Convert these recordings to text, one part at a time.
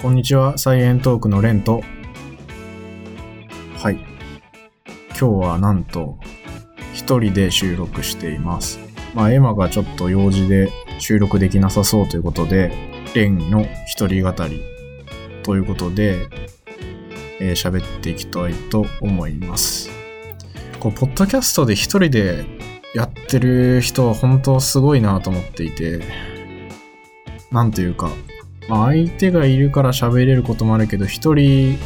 こんにちは、サイエントークのレンと、はい。今日はなんと、一人で収録しています。まあ、エマがちょっと用事で収録できなさそうということで、レンの一人語りということで、えー喋っていきたいと思います。こう、ポッドキャストで一人でやってる人は本当すごいなと思っていて、なんというか、まあ、相手がいるから喋れることもあるけど、一人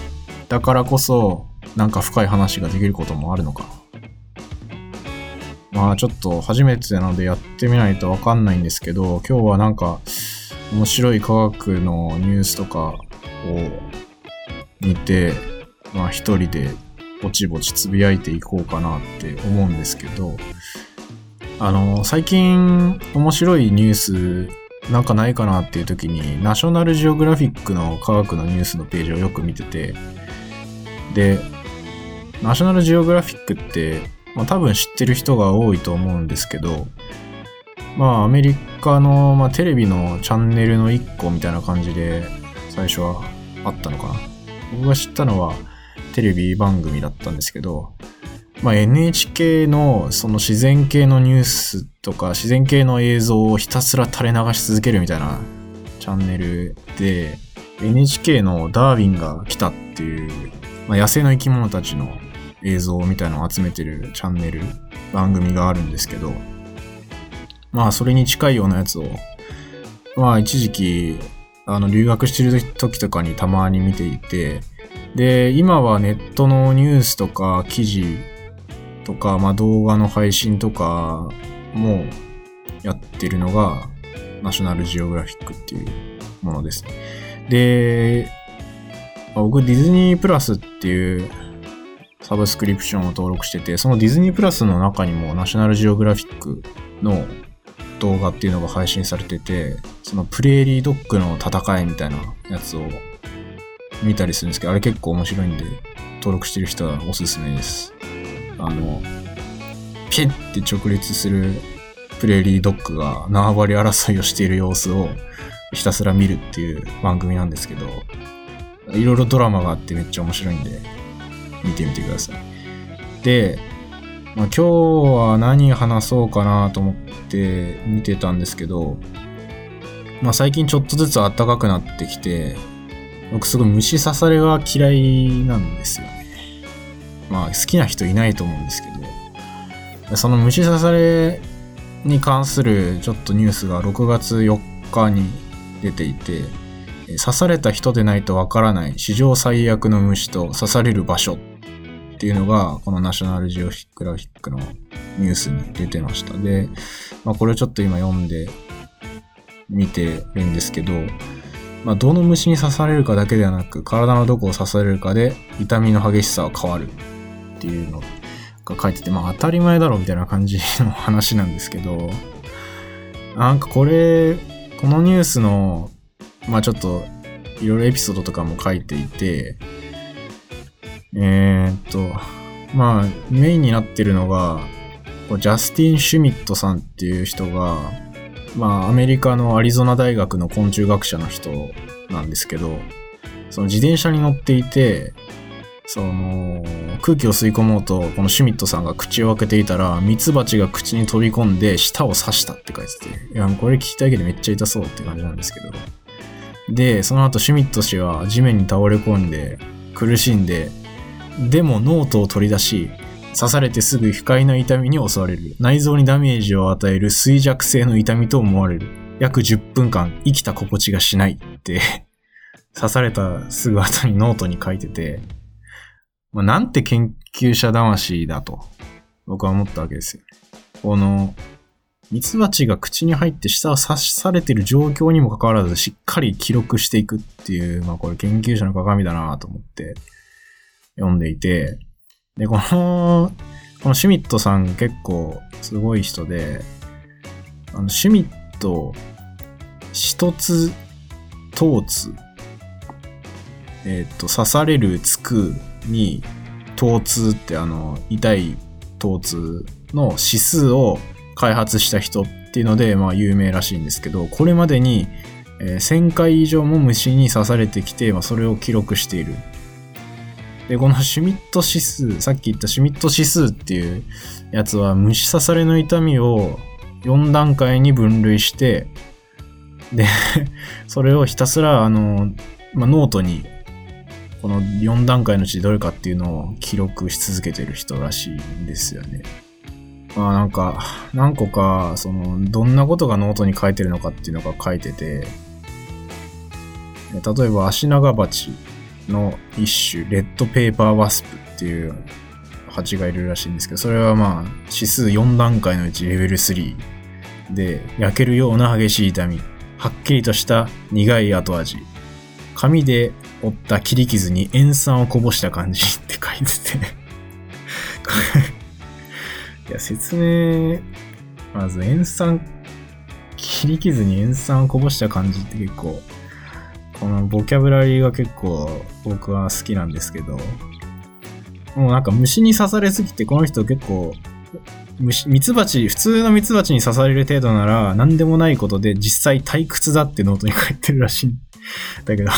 だからこそ、なんか深い話ができることもあるのか。まあちょっと初めてなのでやってみないとわかんないんですけど、今日はなんか面白い科学のニュースとかを見て、まあ一人でぼちぼちつぶやいていこうかなって思うんですけど、あの、最近面白いニュースなんかないかなっていう時に、ナショナルジオグラフィックの科学のニュースのページをよく見てて、で、ナショナルジオグラフィックって、まあ多分知ってる人が多いと思うんですけど、まあアメリカの、まあ、テレビのチャンネルの一個みたいな感じで最初はあったのかな。僕が知ったのはテレビ番組だったんですけど、まあ、NHK のその自然系のニュースとか自然系の映像をひたすら垂れ流し続けるみたいなチャンネルで NHK のダーウィンが来たっていう、まあ、野生の生き物たちの映像みたいなのを集めてるチャンネル番組があるんですけどまあそれに近いようなやつをまあ一時期あの留学してる時とかにたまに見ていてで今はネットのニュースとか記事とか、まあ、動画の配信とかもやってるのが、ナショナルジオグラフィックっていうものです。で、僕ディズニープラスっていうサブスクリプションを登録してて、そのディズニープラスの中にもナショナルジオグラフィックの動画っていうのが配信されてて、そのプレーリードッグの戦いみたいなやつを見たりするんですけど、あれ結構面白いんで、登録してる人はおすすめです。あの、ピッて直立するプレーリードッグが縄張り争いをしている様子をひたすら見るっていう番組なんですけど、いろいろドラマがあってめっちゃ面白いんで、見てみてください。で、まあ、今日は何話そうかなと思って見てたんですけど、まあ、最近ちょっとずつ暖かくなってきて、僕すごい虫刺されが嫌いなんですよ。まあ好きな人いないと思うんですけど、その虫刺されに関するちょっとニュースが6月4日に出ていて、刺された人でないとわからない史上最悪の虫と刺される場所っていうのが、このナショナルジオグラフィックのニュースに出てました。で、まあこれをちょっと今読んで見てるんですけど、まあどの虫に刺されるかだけではなく、体のどこを刺されるかで痛みの激しさは変わるっていうのが書いてて、まあ当たり前だろみたいな感じの話なんですけど、なんかこれ、このニュースの、まあちょっといろいろエピソードとかも書いていて、えー、っと、まあメインになってるのが、ジャスティン・シュミットさんっていう人が、まあアメリカのアリゾナ大学の昆虫学者の人なんですけど、その自転車に乗っていて、その空気を吸い込もうとこのシュミットさんが口を開けていたらミツバチが口に飛び込んで舌を刺したって書いてていやこれ聞きたいけどめっちゃ痛そうって感じなんですけど。でその後シュミット氏は地面に倒れ込んで苦しんででもノートを取り出し刺されてすぐ不快な痛みに襲われる。内臓にダメージを与える衰弱性の痛みと思われる。約10分間生きた心地がしないって刺されたすぐ後にノートに書いてて。まあ、なんて研究者魂だと、僕は思ったわけですよ。この、ミツバチが口に入って舌を刺されている状況にもかかわらず、しっかり記録していくっていう、まあこれ研究者の鑑だなと思って読んでいて、で、この、このシュミットさん結構すごい人で、あの、シュミット、一つ、疼痛、えっ、と、刺される、つく、に疼痛ってあの痛い疼痛の指数を開発した人っていうので、まあ、有名らしいんですけどこれまでにえー1000回以上も虫に刺されてきて、まあ、それを記録している。で、このシュミット指数、さっき言ったシュミット指数っていうやつは虫刺されの痛みを4段階に分類して、で、それをひたすら、あの、まあ、ノートに、この4段階のうちどれかっていうのを記録し続けてる人らしいんですよね。まあなんか、何個か、その、どんなことがノートに書いてるのかっていうのが書いてて、例えば、アシナガバチの一種、レッドペーパーワスプっていう蜂がいるらしいんですけど、それはまあ、指数4段階のうちレベル3で、焼けるような激しい痛み、はっきりとした苦い後味、紙で折った切り傷に塩酸をこぼした感じって書いてて。こ れいや、説明、まず塩酸、切り傷に塩酸をこぼした感じって結構、このボキャブラリーが結構僕は好きなんですけど、もうなんか虫に刺されすぎてこの人結構、虫、ミツバチ、普通のミツバチに刺される程度なら何でもないことで実際退屈だってノートに書いてるらしいんだけど、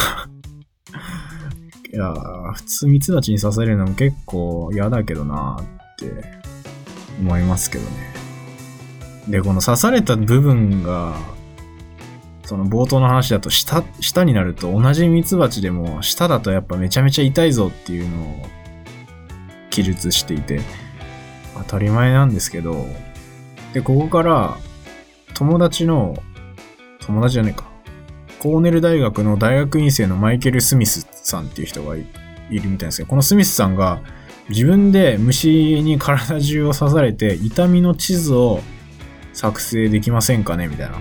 いや普通ミツバチに刺されるのも結構嫌だけどなって思いますけどね。で、この刺された部分が、その冒頭の話だと下、下になると同じミツバチでも下だとやっぱめちゃめちゃ痛いぞっていうのを記述していて、当たり前なんですけど、で、ここから友達の、友達じゃねえか。コーネル大学の大学院生のマイケル・スミスさんっていう人がいるみたいですけど、このスミスさんが自分で虫に体中を刺されて痛みの地図を作成できませんかねみたいな。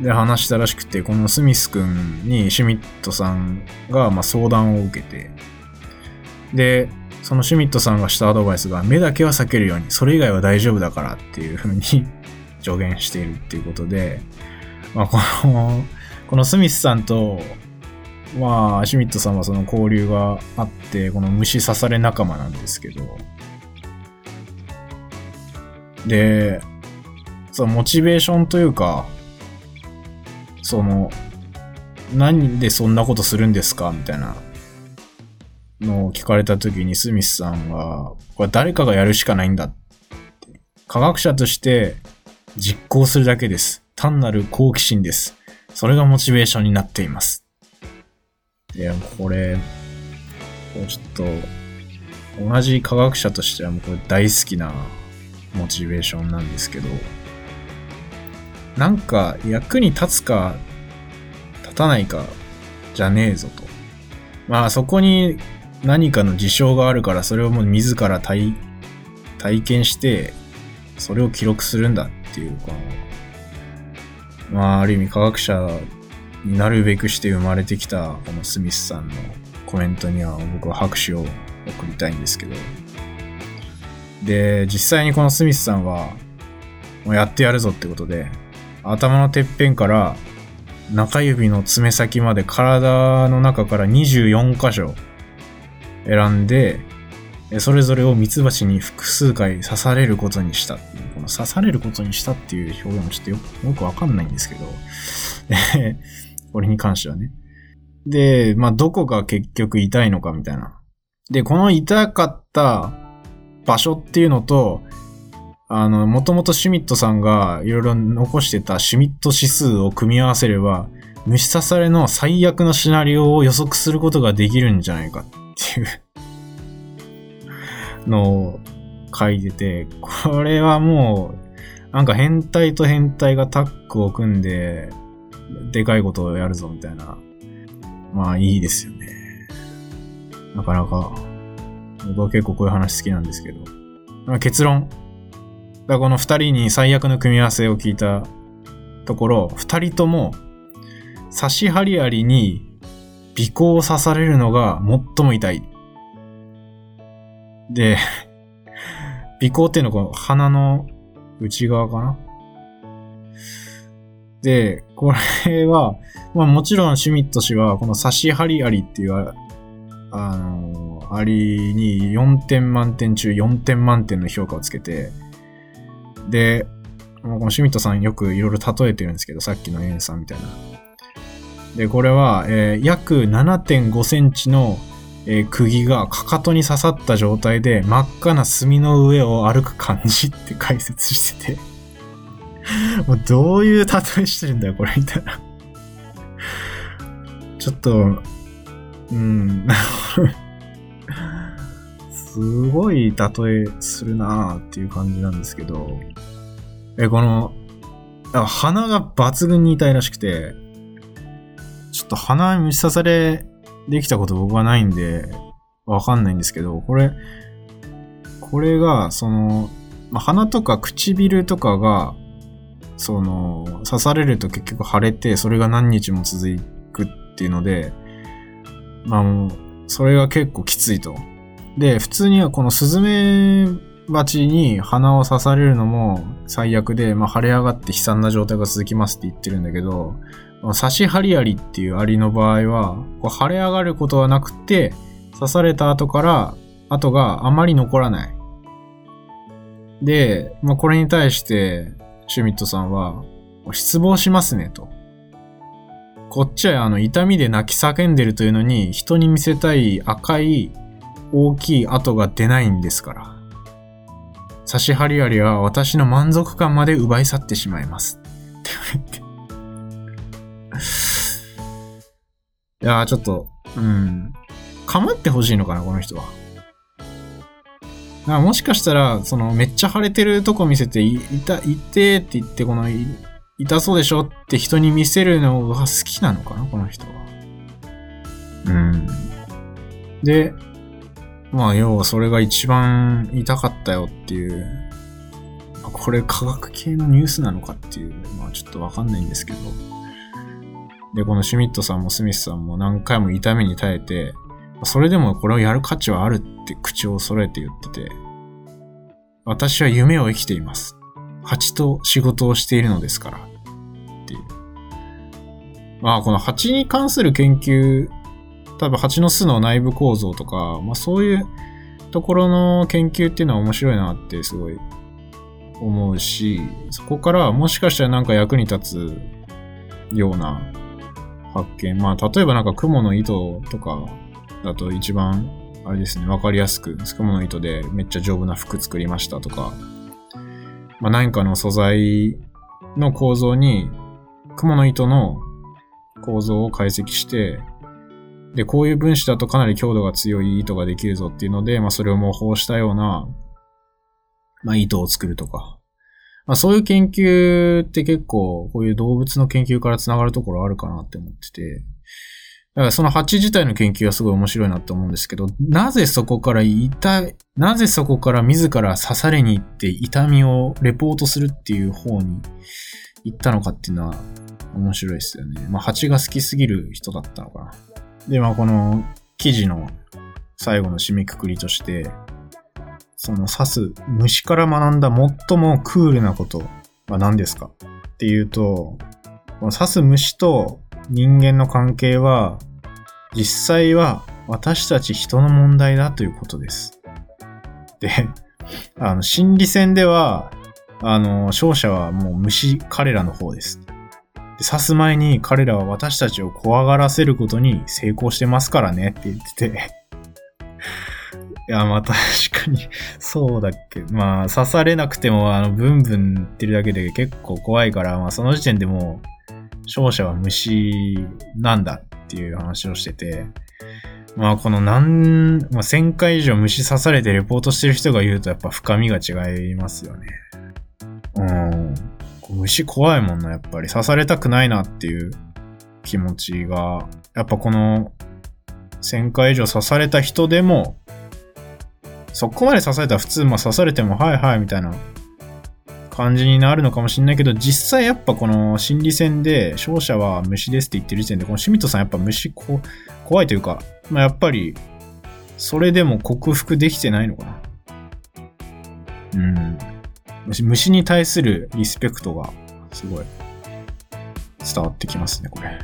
で話したらしくて、このスミス君にシュミットさんがま相談を受けて、で、そのシュミットさんがしたアドバイスが目だけは避けるように、それ以外は大丈夫だからっていう風に 助言しているっていうことで、まあこの、このスミスさんと、まあ、シュミットさんはその交流があって、この虫刺され仲間なんですけど、で、そのモチベーションというか、その、何でそんなことするんですかみたいなのを聞かれた時にスミスさんは、これ誰かがやるしかないんだって。科学者として実行するだけです。単なる好奇心です。それがモチベーションになっています。いや、これ、こうちょっと、同じ科学者としてはもうこれ大好きなモチベーションなんですけど、なんか役に立つか立たないかじゃねえぞと。まあそこに何かの事象があるからそれをもう自ら体体験してそれを記録するんだっていうこのまあある意味科学者になるべくして生まれてきたこのスミスさんのコメントには僕は拍手を送りたいんですけど。で実際にこのスミスさんはもうやってやるぞってことで頭のてっぺんから中指の爪先まで体の中から24箇所選んで、それぞれをミツバチに複数回刺されることにしたっていう。この刺されることにしたっていう表現もちょっとよよくわかんないんですけど、これに関してはね。で、まあ、どこが結局痛いのかみたいな。で、この痛かった場所っていうのと、あの、もともとシュミットさんがいろいろ残してたシュミット指数を組み合わせれば、虫刺されの最悪のシナリオを予測することができるんじゃないかっていうのを書いてて、これはもう、なんか変態と変態がタッグを組んで、でかいことをやるぞみたいな。まあいいですよね。なかなか、僕は結構こういう話好きなんですけど。まあ結論。だこの二人に最悪の組み合わせを聞いたところ、二人とも、差し針ありに尾行を刺されるのが最も痛い。で、尾行っていうのはこの鼻の内側かな？で、これは、まあもちろんシュミット氏はこの差し針ありっていうああの、アリに4点満点中4点満点の評価をつけて、で、もうこのシュミットさんよくいろいろ例えてるんですけど、さっきのエンさんみたいな。で、これは、えー、約7.5センチの、えー、釘がかかとに刺さった状態で真っ赤な炭の上を歩く感じって解説してて。もうどういう例えしてるんだよ、これ、みたいな。ちょっと、うん、すごい例えするなーっていう感じなんですけど、え、この、鼻が抜群に痛いらしくて、ちょっと鼻虫刺されできたこと僕はないんで、わかんないんですけど、これ、これが、その、ま鼻とか唇とかが、その、刺されると結局腫れて、それが何日も続くっていうので、まあもう、それが結構きついと。で、普通にはこのスズメバチに鼻を刺されるのも最悪で、まあ、腫れ上がって悲惨な状態が続きますって言ってるんだけど、刺し針アリっていうアリの場合は、こう腫れ上がることはなくて、刺された後から跡があまり残らない。で、まあ、これに対して、シュミットさんは、失望しますねと。こっちはあの痛みで泣き叫んでるというのに人に見せたい赤い大きい跡が出ないんですから。差し張りアリは私の満足感まで奪い去ってしまいます。って言って。いやーちょっと、うん。かまってほしいのかな、この人は。もしかしたら、その、めっちゃ腫れてるとこ見せて、い、いた、いてって言って、この、痛そうでしょって人に見せるのが好きなのかな、この人は。うん。で、まあ、要はそれが一番痛かったよっていう、これ科学系のニュースなのかっていう、まあちょっとわかんないんですけど。で、このシュミットさんもスミスさんも何回も痛みに耐えて、それでもこれをやる価値はあるって口を揃えて言ってて、私は夢を生きています。蜂と仕事をしているのですから。っていう。まあこの蜂に関する研究多分蜂の巣の内部構造とか、まあそういうところの研究っていうのは面白いなってすごい思うし、そこからもしかしたらなんか役に立つような発見。まあ例えばなんか雲の糸とかだと一番あれですね、わかりやすく、雲の糸でめっちゃ丈夫な服作りましたとか、まあ何かの素材の構造に、雲の糸の構造を解析して、で、こういう分子だとかなり強度が強い糸ができるぞっていうので、まあそれを模倣したような、まあ糸を作るとか。まあそういう研究って結構こういう動物の研究から繋がるところあるかなって思ってて。だからその蜂自体の研究はすごい面白いなって思うんですけど、なぜそこから痛い、なぜそこから自ら刺されに行って痛みをレポートするっていう方に行ったのかっていうのは面白いですよね。まあ蜂が好きすぎる人だったのかな。で、まあこの記事の最後の締めくくりとして、その刺す虫から学んだ最もクールなことは何ですかっていうと、この刺す虫と人間の関係は、実際は私たち人の問題だということです。で、あの、心理戦では、あの、勝者はもう虫彼らの方です。刺す前に彼らは私たちを怖がらせることに成功してますからねって言ってて いや、まあ確かにそうだっけ。まあ刺されなくてもあのブンブン言ってるだけで結構怖いから、まあその時点でもう勝者は虫なんだっていう話をしてて、まあこの何、まあ、1000回以上虫刺されてレポートしてる人が言うとやっぱ深みが違いますよね。うん。虫怖いもんな、やっぱり。刺されたくない。なってい。う気持ちが、やっぱこの1000回以上刺された人でも、そこまで刺されたら普通、まあ刺されても、はい。はい。みたい。な感じになるのかもしれない。けど、実際やっぱこの心理戦で勝者は虫ですって言ってる時点で、このシミトさんやっぱ虫こ怖い。とい。うか、まあやっぱり、それでも克服できてない。のかな。うん。虫に対するリスペクトがすごい伝わってきますね、これ。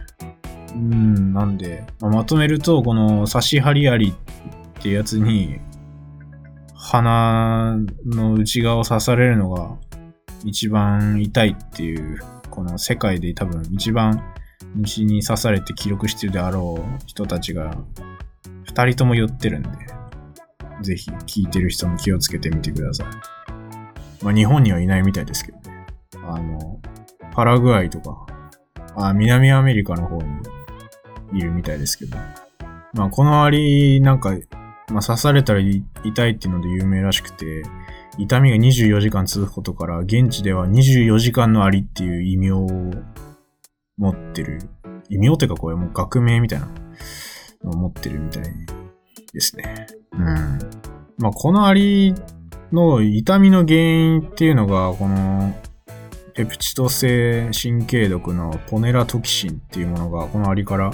うん、なんで、まあ、まとめると、この差し針アリってやつに、鼻の内側を刺されるのが一番痛いっていう、この世界で多分一番虫に刺されて記録してるであろう人たちが二人とも言ってるんで、ぜひ聞いてる人も気をつけてみてください。まあ日本にはいないみたいですけどね。あの、パラグアイとか、あ南アメリカの方にいるみたいですけど。まあこのアリなんか、まあ刺されたら痛いっていうので有名らしくて、痛みが24時間続くことから、現地では24時間のアリっていう異名を持ってる。異名ってかこれもう学名みたいなのを持ってるみたいですね。うん。まあこのアリの痛みの原因っていうのが、このペプチド性神経毒のポネラトキシンっていうものがこのアリから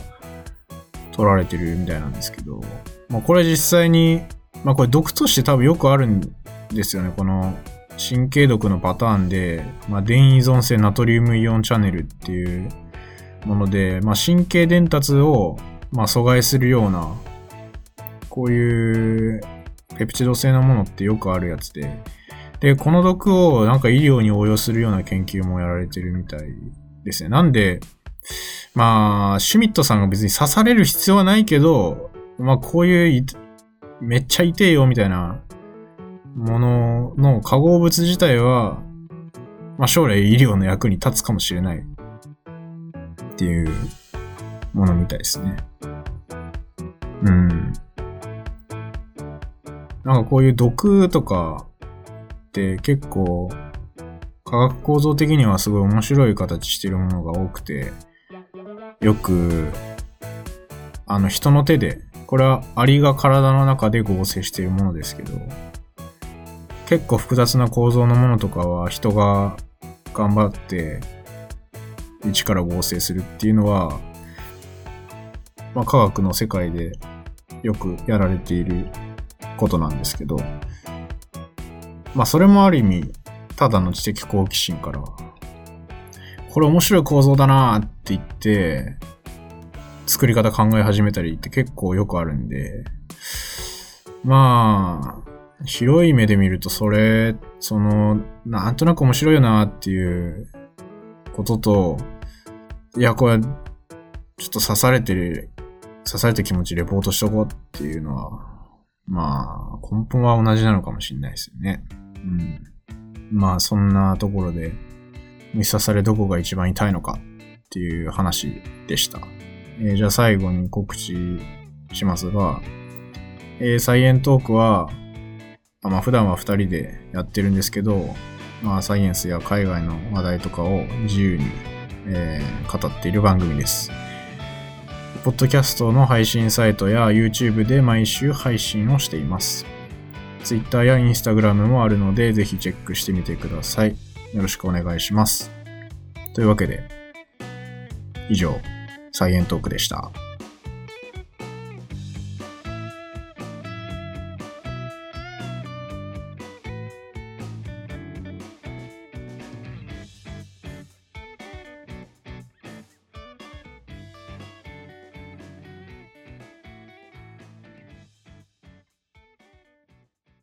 取られてるみたいなんですけど、まあこれ実際に、まあこれ毒として多分よくあるんですよね。この神経毒のパターンで、まあ電依存性ナトリウムイオンチャネルっていうもので、まあ神経伝達をまあ阻害するような、こういうペプチド性のものってよくあるやつで、で、この毒をなんか医療に応用するような研究もやられてるみたいですね。なんで、まあ、シュミットさんが別に刺される必要はないけど、まあこういうめっちゃ痛えよみたいなものの化合物自体は、まあ将来医療の役に立つかもしれないっていうものみたいですね。うん。なんかこういう毒とかって結構化学構造的にはすごい面白い形してるものが多くて、よく、あの人の手で、これはアリが体の中で合成しているものですけど、結構複雑な構造のものとかは人が頑張って一から合成するっていうのは、まあ科学の世界でよくやられていることなんですけど、まあそれもある意味、ただの知的好奇心から、これ面白い構造だなって言って、作り方考え始めたりって結構よくあるんで、まあ、広い目で見るとそれ、その、なんとなく面白いよなっていうことと、いや、これ、ちょっと刺されてる、刺された気持ちレポートしとこうっていうのは、まあ、根本は同じなのかもしれないですよね。うん。まあ、そんなところで、虫刺されどこが一番痛いのかっていう話でした。えーじゃあ最後に告知しますが、えーサイエントークは、まあ普段は二人でやってるんですけど、まあサイエンスや海外の話題とかを自由に、えー語っている番組です。ポッドキャストの配信サイトや YouTube で毎週配信をしています。Twitter や Instagram もあるので、ぜひチェックしてみてください。よろしくお願いします。というわけで、以上、サイエントークでした。